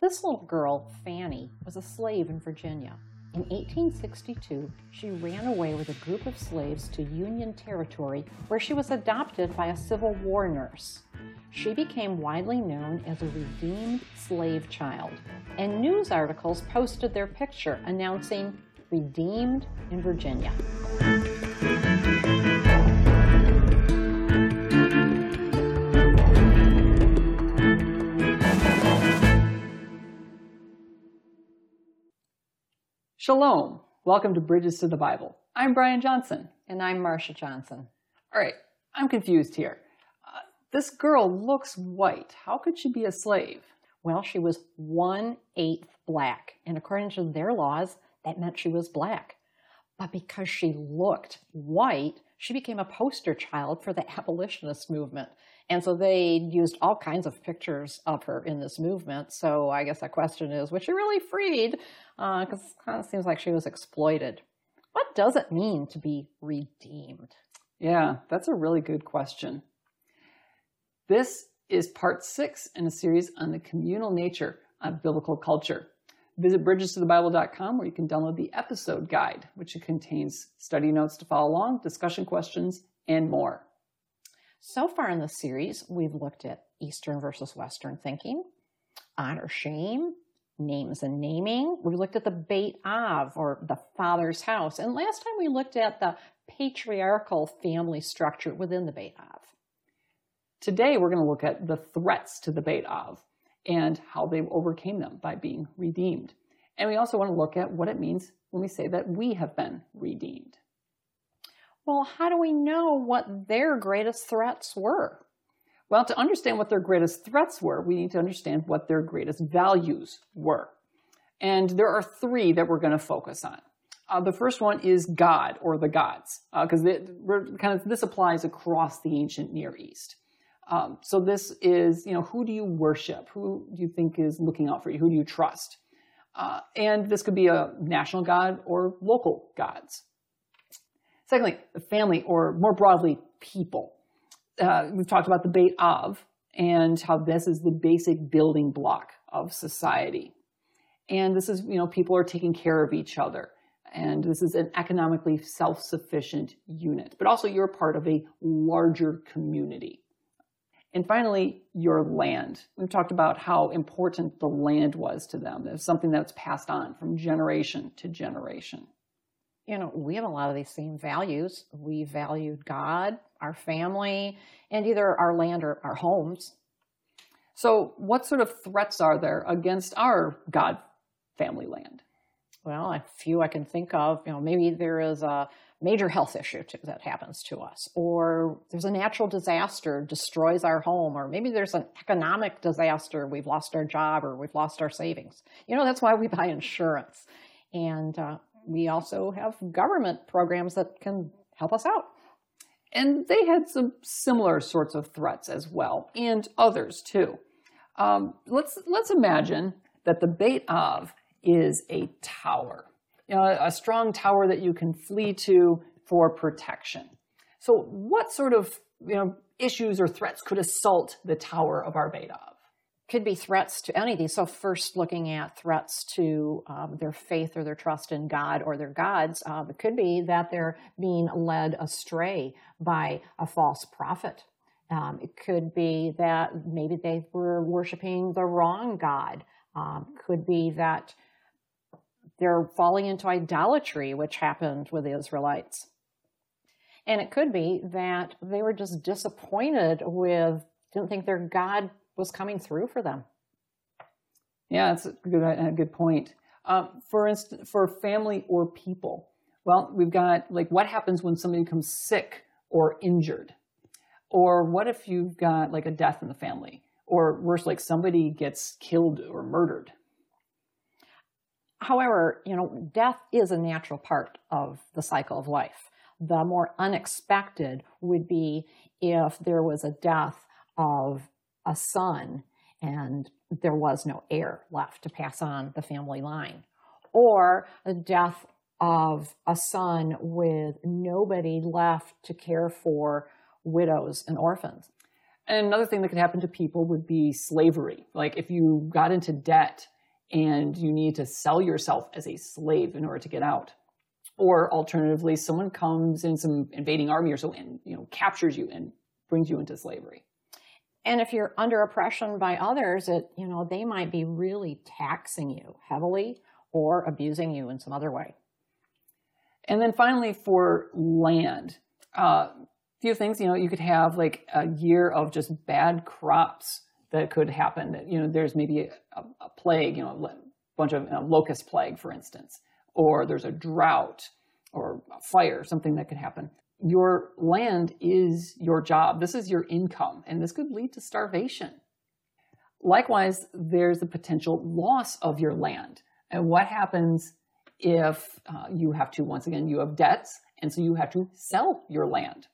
This little girl, Fanny, was a slave in Virginia. In 1862, she ran away with a group of slaves to Union Territory where she was adopted by a Civil War nurse. She became widely known as a redeemed slave child, and news articles posted their picture announcing redeemed in Virginia. Shalom. Welcome to Bridges to the Bible. I'm Brian Johnson. And I'm Marcia Johnson. All right, I'm confused here. Uh, this girl looks white. How could she be a slave? Well, she was one eighth black, and according to their laws, that meant she was black. But because she looked white, she became a poster child for the abolitionist movement. And so they used all kinds of pictures of her in this movement. So I guess the question is, was she really freed? Because uh, it kind of seems like she was exploited. What does it mean to be redeemed? Yeah, that's a really good question. This is part six in a series on the communal nature of biblical culture. Visit bridgestothebible.com where you can download the episode guide, which contains study notes to follow along, discussion questions, and more. So far in the series, we've looked at Eastern versus Western thinking, honor shame, names and naming. We looked at the Beit Av, or the father's house. And last time we looked at the patriarchal family structure within the Beit Av. Today we're going to look at the threats to the Beit Av and how they overcame them by being redeemed. And we also want to look at what it means when we say that we have been redeemed. Well, how do we know what their greatest threats were? Well, to understand what their greatest threats were, we need to understand what their greatest values were. And there are three that we're going to focus on. Uh, the first one is God or the gods, because uh, kind of this applies across the ancient Near East. Um, so this is, you know, who do you worship? Who do you think is looking out for you? Who do you trust? Uh, and this could be a national god or local gods. Secondly, family, or more broadly, people. Uh, we've talked about the Beit Av and how this is the basic building block of society. And this is, you know, people are taking care of each other. And this is an economically self-sufficient unit, but also you're part of a larger community. And finally, your land. We've talked about how important the land was to them. It's something that's passed on from generation to generation you know, we have a lot of these same values. We valued God, our family, and either our land or our homes. So, what sort of threats are there against our God family land? Well, a few I can think of. You know, maybe there is a major health issue that happens to us, or there's a natural disaster destroys our home, or maybe there's an economic disaster, we've lost our job or we've lost our savings. You know, that's why we buy insurance. And uh, we also have government programs that can help us out. And they had some similar sorts of threats as well, and others too. Um, let's let's imagine that the Beit Av is a tower, you know, a strong tower that you can flee to for protection. So, what sort of you know issues or threats could assault the tower of our Beit Av? Could be threats to any of these. So first looking at threats to um, their faith or their trust in God or their gods, um, it could be that they're being led astray by a false prophet. Um, it could be that maybe they were worshiping the wrong God. Um, could be that they're falling into idolatry, which happened with the Israelites. And it could be that they were just disappointed with, didn't think their God was coming through for them. Yeah, that's a good, a good point. Um, for instance, for family or people, well, we've got like what happens when somebody becomes sick or injured, or what if you've got like a death in the family, or worse, like somebody gets killed or murdered. However, you know, death is a natural part of the cycle of life. The more unexpected would be if there was a death of a son and there was no heir left to pass on the family line, or the death of a son with nobody left to care for widows and orphans. And another thing that could happen to people would be slavery. Like if you got into debt and you need to sell yourself as a slave in order to get out. Or alternatively, someone comes in some invading army or so and you know captures you and brings you into slavery. And if you're under oppression by others, it you know they might be really taxing you heavily or abusing you in some other way. And then finally, for land, a uh, few things. You know, you could have like a year of just bad crops that could happen. That you know, there's maybe a, a plague. You know, a bunch of you know, locust plague, for instance, or there's a drought or a fire, something that could happen. Your land is your job. This is your income, and this could lead to starvation. Likewise, there's the potential loss of your land. And what happens if uh, you have to, once again, you have debts, and so you have to sell your land?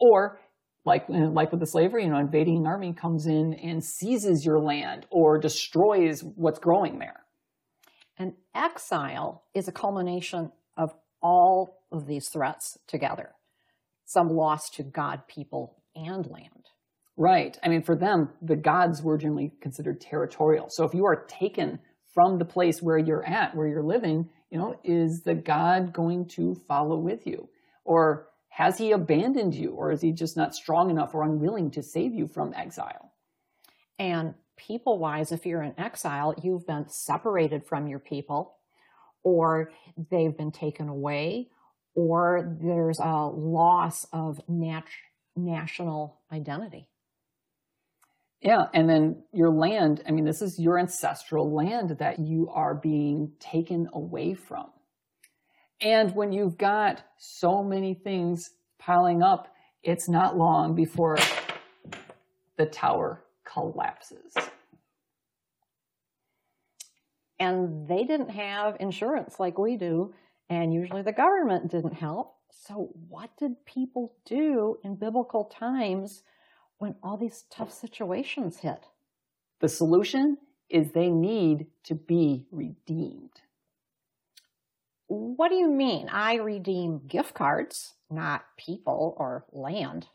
Or like like with the slavery, you know, invading army comes in and seizes your land or destroys what's growing there. And exile is a culmination of all of these threats together. Some loss to God, people, and land. Right. I mean, for them, the gods were generally considered territorial. So if you are taken from the place where you're at, where you're living, you know, is the God going to follow with you? Or has he abandoned you? Or is he just not strong enough or unwilling to save you from exile? And people wise, if you're in exile, you've been separated from your people, or they've been taken away, or there's a loss of nat- national identity. Yeah, and then your land, I mean, this is your ancestral land that you are being taken away from. And when you've got so many things piling up, it's not long before the tower collapses. And they didn't have insurance like we do, and usually the government didn't help. So, what did people do in biblical times when all these tough situations hit? The solution is they need to be redeemed. What do you mean? I redeem gift cards, not people or land.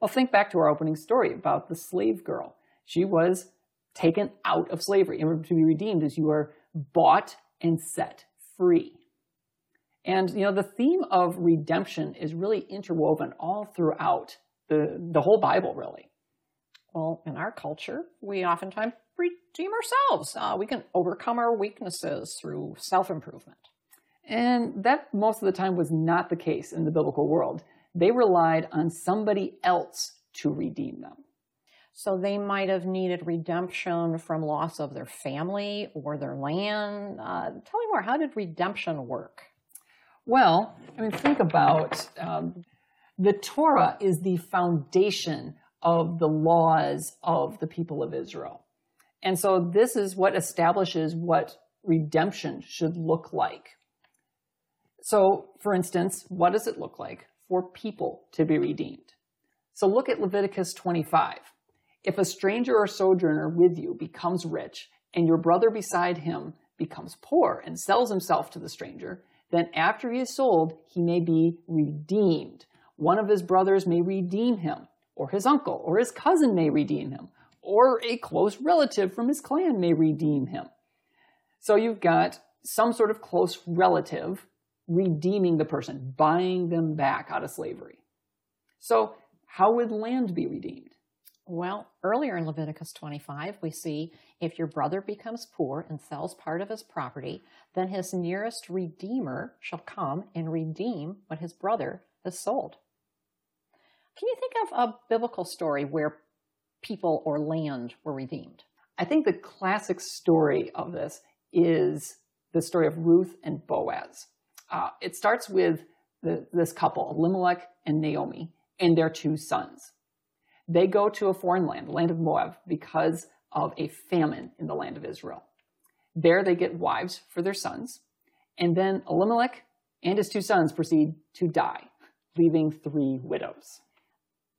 Well, think back to our opening story about the slave girl. She was taken out of slavery. In order to be redeemed, as you are bought and set free. And you know, the theme of redemption is really interwoven all throughout the, the whole Bible, really. Well, in our culture, we oftentimes redeem ourselves. Uh, we can overcome our weaknesses through self improvement. And that most of the time was not the case in the biblical world. They relied on somebody else to redeem them. So they might have needed redemption from loss of their family or their land. Uh, tell me more. How did redemption work? Well, I mean, think about um, the Torah is the foundation of the laws of the people of Israel. And so this is what establishes what redemption should look like. So, for instance, what does it look like for people to be redeemed? So look at Leviticus 25. If a stranger or sojourner with you becomes rich and your brother beside him becomes poor and sells himself to the stranger, then after he is sold, he may be redeemed. One of his brothers may redeem him, or his uncle, or his cousin may redeem him, or a close relative from his clan may redeem him. So you've got some sort of close relative redeeming the person, buying them back out of slavery. So, how would land be redeemed? Well, earlier in Leviticus 25, we see if your brother becomes poor and sells part of his property, then his nearest redeemer shall come and redeem what his brother has sold. Can you think of a biblical story where people or land were redeemed? I think the classic story of this is the story of Ruth and Boaz. Uh, it starts with the, this couple, Elimelech and Naomi, and their two sons. They go to a foreign land, the land of Moab, because of a famine in the land of Israel. There they get wives for their sons, and then Elimelech and his two sons proceed to die, leaving three widows.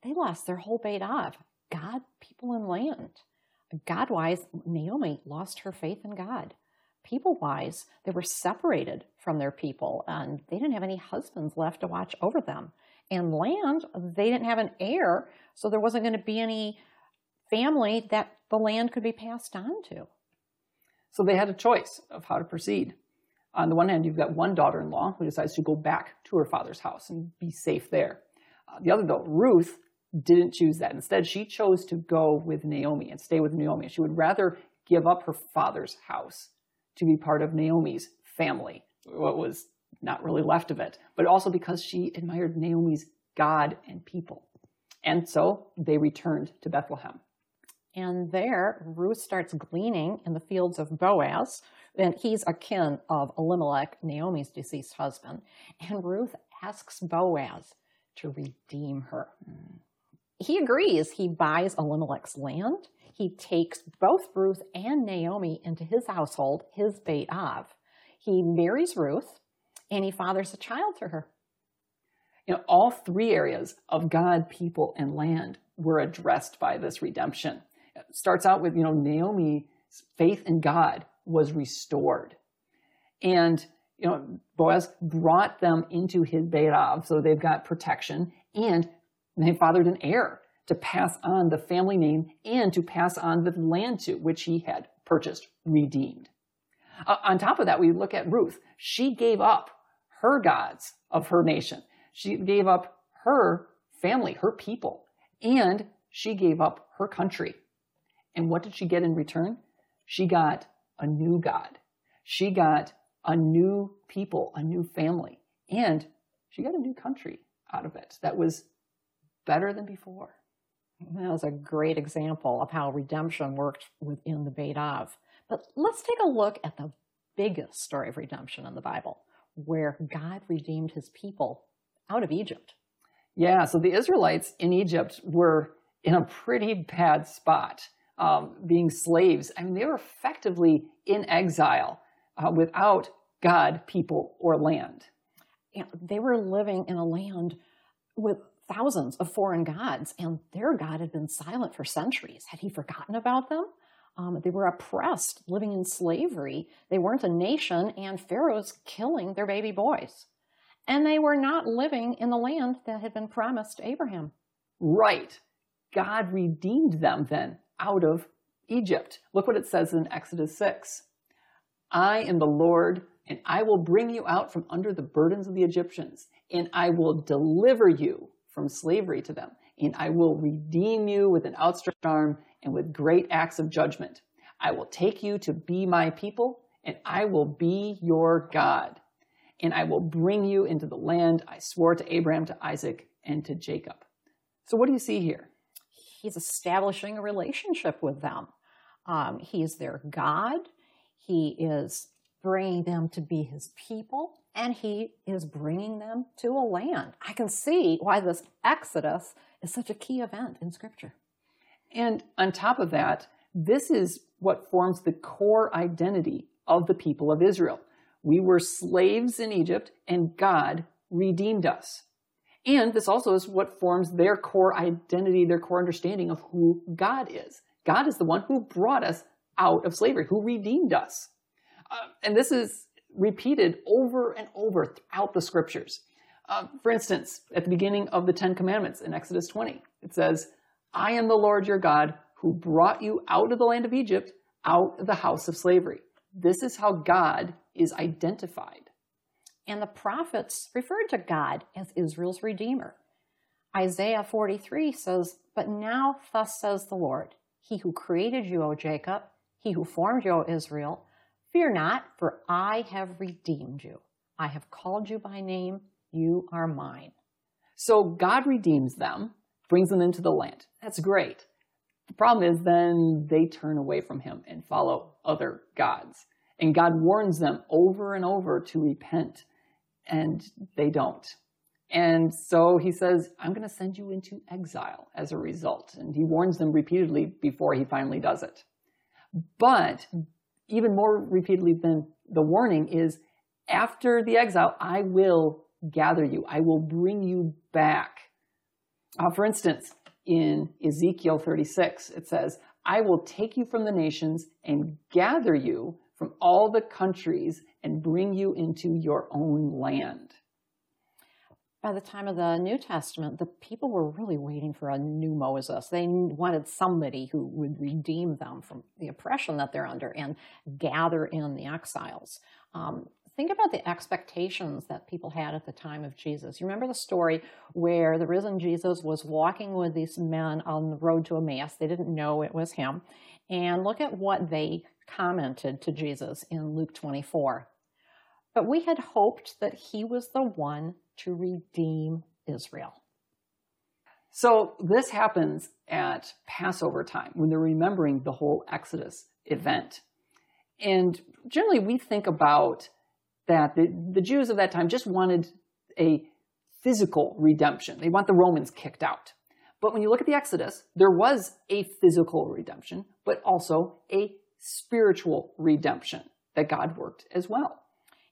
They lost their whole Beit Av God, people, and land. God wise, Naomi lost her faith in God people wise, they were separated from their people and they didn't have any husbands left to watch over them. And land, they didn't have an heir, so there wasn't going to be any family that the land could be passed on to. So they had a choice of how to proceed. On the one hand, you've got one daughter in law who decides to go back to her father's house and be safe there. Uh, the other, though, Ruth, didn't choose that. Instead, she chose to go with Naomi and stay with Naomi. She would rather give up her father's house to be part of Naomi's family, what was not really left of it, but also because she admired Naomi's God and people. And so they returned to Bethlehem. And there, Ruth starts gleaning in the fields of Boaz, and he's a kin of Elimelech, Naomi's deceased husband. And Ruth asks Boaz to redeem her. He agrees. He buys Elimelech's land. He takes both Ruth and Naomi into his household, his Beit Av. He marries Ruth, and he fathers a child to her. You know, all three areas of God, people, and land were addressed by this redemption. It starts out with, you know, Naomi's faith in God was restored. And, you know, Boaz brought them into his Beit Av, so they've got protection, and they fathered an heir to pass on the family name and to pass on the land to which he had purchased, redeemed. Uh, on top of that, we look at Ruth. She gave up her gods of her nation. She gave up her family, her people, and she gave up her country. And what did she get in return? She got a new God. She got a new people, a new family, and she got a new country out of it that was better than before. That was a great example of how redemption worked within the Beit Av. But let's take a look at the biggest story of redemption in the Bible, where God redeemed his people out of Egypt. Yeah, so the Israelites in Egypt were in a pretty bad spot, um, being slaves. I mean, they were effectively in exile uh, without God, people, or land. You know, they were living in a land with thousands of foreign gods, and their God had been silent for centuries. Had he forgotten about them? Um, they were oppressed, living in slavery. They weren't a nation, and Pharaoh's killing their baby boys. And they were not living in the land that had been promised to Abraham. Right. God redeemed them then out of Egypt. Look what it says in Exodus 6. I am the Lord, and I will bring you out from under the burdens of the Egyptians, and I will deliver you from slavery to them, and I will redeem you with an outstretched arm and with great acts of judgment. I will take you to be my people, and I will be your God. And I will bring you into the land I swore to Abraham, to Isaac, and to Jacob. So, what do you see here? He's establishing a relationship with them. Um, is their God. He is bringing them to be his people, and he is bringing them to a land. I can see why this Exodus is such a key event in Scripture. And on top of that, this is what forms the core identity of the people of Israel. We were slaves in Egypt, and God redeemed us. And this also is what forms their core identity, their core understanding of who God is. God is the one who brought us out of slavery, who redeemed us. Uh, and this is repeated over and over throughout the scriptures. Uh, for instance, at the beginning of the Ten Commandments in Exodus 20, it says, I am the Lord your God who brought you out of the land of Egypt, out of the house of slavery. This is how God is identified. And the prophets referred to God as Israel's Redeemer. Isaiah 43 says, But now thus says the Lord, He who created you, O Jacob, He who formed you, O Israel, fear not, for I have redeemed you. I have called you by name, you are mine. So God redeems them brings them into the land. That's great. The problem is then they turn away from him and follow other gods. And God warns them over and over to repent, and they don't. And so he says, I'm going to send you into exile as a result. And he warns them repeatedly before he finally does it. But even more repeatedly than the warning is after the exile, I will gather you. I will bring you back. Uh, for instance, in Ezekiel 36, it says, I will take you from the nations and gather you from all the countries and bring you into your own land. by the time of the New Testament, the people were really waiting for a new Moses. They wanted somebody who would redeem them from the oppression that they're under and gather in the exiles. Um, think about the expectations that people had at the time of Jesus. You remember the story where the risen Jesus was walking with these men on the road to Emmaus. They didn't know it was him. And look at what they commented to Jesus in Luke 24. But we had hoped that he was the one to redeem Israel. So this happens at Passover time when they're remembering the whole Exodus event. And generally we think about that the, the Jews of that time just wanted a physical redemption. They want the Romans kicked out. But when you look at the Exodus, there was a physical redemption, but also a spiritual redemption that God worked as well.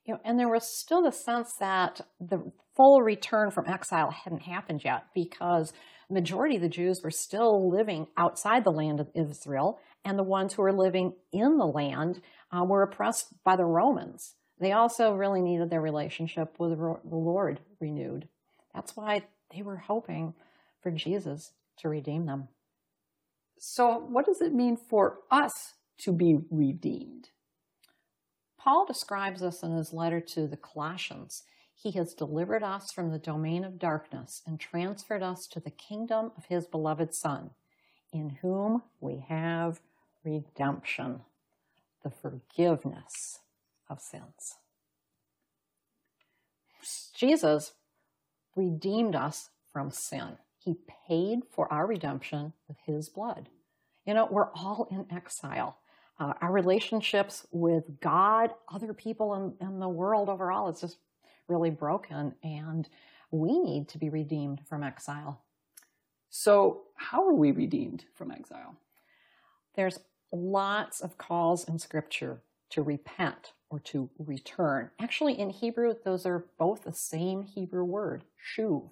You know, and there was still the sense that the full return from exile hadn't happened yet because majority of the Jews were still living outside the land of Israel, and the ones who were living in the land uh, were oppressed by the Romans. They also really needed their relationship with the Lord renewed. That's why they were hoping for Jesus to redeem them. So, what does it mean for us to be redeemed? Paul describes this in his letter to the Colossians. He has delivered us from the domain of darkness and transferred us to the kingdom of his beloved Son, in whom we have redemption, the forgiveness of sins. Jesus redeemed us from sin. He paid for our redemption with his blood. You know, we're all in exile uh, our relationships with God, other people, and, in the world overall is just really broken, and we need to be redeemed from exile. So, how are we redeemed from exile? There's lots of calls in Scripture to repent or to return. Actually, in Hebrew, those are both the same Hebrew word, shuv.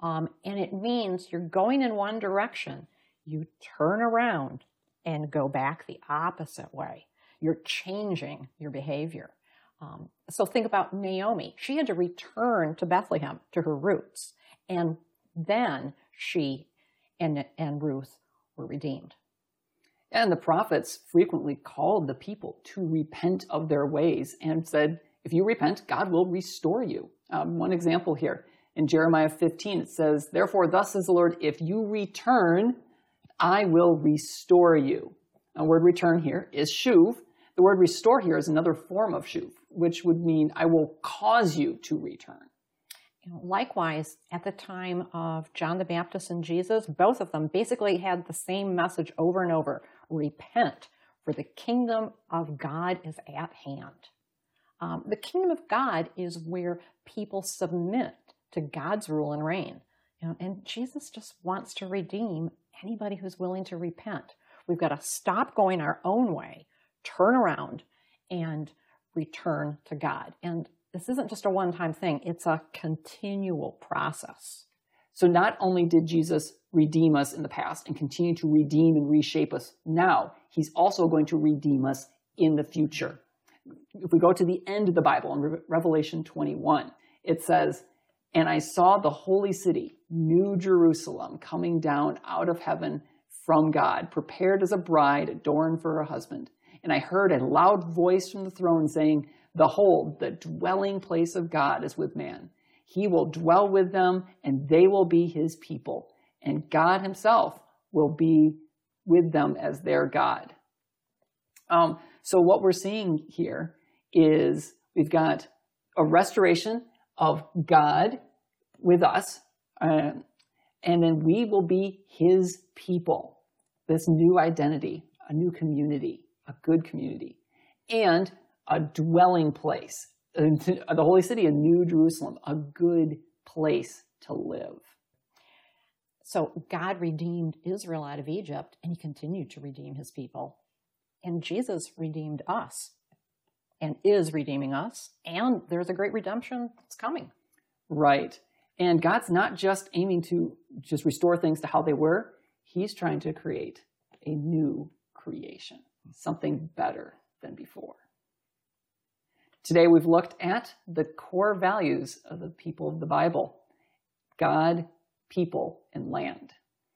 Um, and it means you're going in one direction, you turn around and go back the opposite way. You're changing your behavior. Um, so think about Naomi. She had to return to Bethlehem, to her roots. And then she and, and Ruth were redeemed. And the prophets frequently called the people to repent of their ways and said, if you repent, God will restore you. Um, one example here in Jeremiah 15, it says, Therefore, thus says the Lord, if you return I will restore you. The word return here is shuv. The word restore here is another form of shuv, which would mean I will cause you to return. Likewise, at the time of John the Baptist and Jesus, both of them basically had the same message over and over repent, for the kingdom of God is at hand. Um, the kingdom of God is where people submit to God's rule and reign. You know, and Jesus just wants to redeem anybody who's willing to repent. We've got to stop going our own way, turn around, and return to God. And this isn't just a one time thing, it's a continual process. So, not only did Jesus redeem us in the past and continue to redeem and reshape us now, he's also going to redeem us in the future. If we go to the end of the Bible in Revelation 21, it says, And I saw the holy city, New Jerusalem coming down out of heaven from God, prepared as a bride adorned for her husband. And I heard a loud voice from the throne saying, Behold, the dwelling place of God is with man. He will dwell with them, and they will be his people. And God himself will be with them as their God. Um, so, what we're seeing here is we've got a restoration of God with us uh, and then we will be his people. This new identity, a new community, a good community, and a dwelling place. Uh, the holy city, a new Jerusalem, a good place to live. So God redeemed Israel out of Egypt, and he continued to redeem his people. And Jesus redeemed us and is redeeming us, and there's a great redemption that's coming. Right. And God's not just aiming to just restore things to how they were, He's trying to create a new creation, something better than before. Today we've looked at the core values of the people of the Bible. God, people, and land,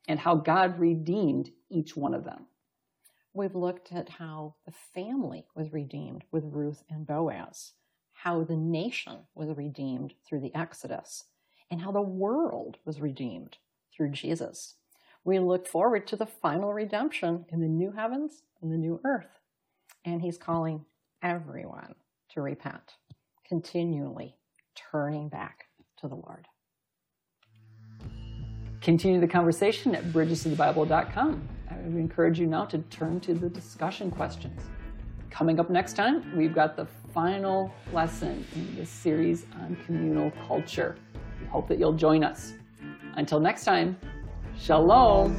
and how God redeemed each one of them. We've looked at how the family was redeemed with Ruth and Boaz, how the nation was redeemed through the Exodus, and how the world was redeemed through Jesus. We look forward to the final redemption in the new heavens and the new earth. And he's calling everyone to repent, continually turning back to the Lord. Continue the conversation at bridgestothebible.com. I would encourage you now to turn to the discussion questions. Coming up next time, we've got the final lesson in this series on communal culture. We hope that you'll join us. Until next time, Shalom.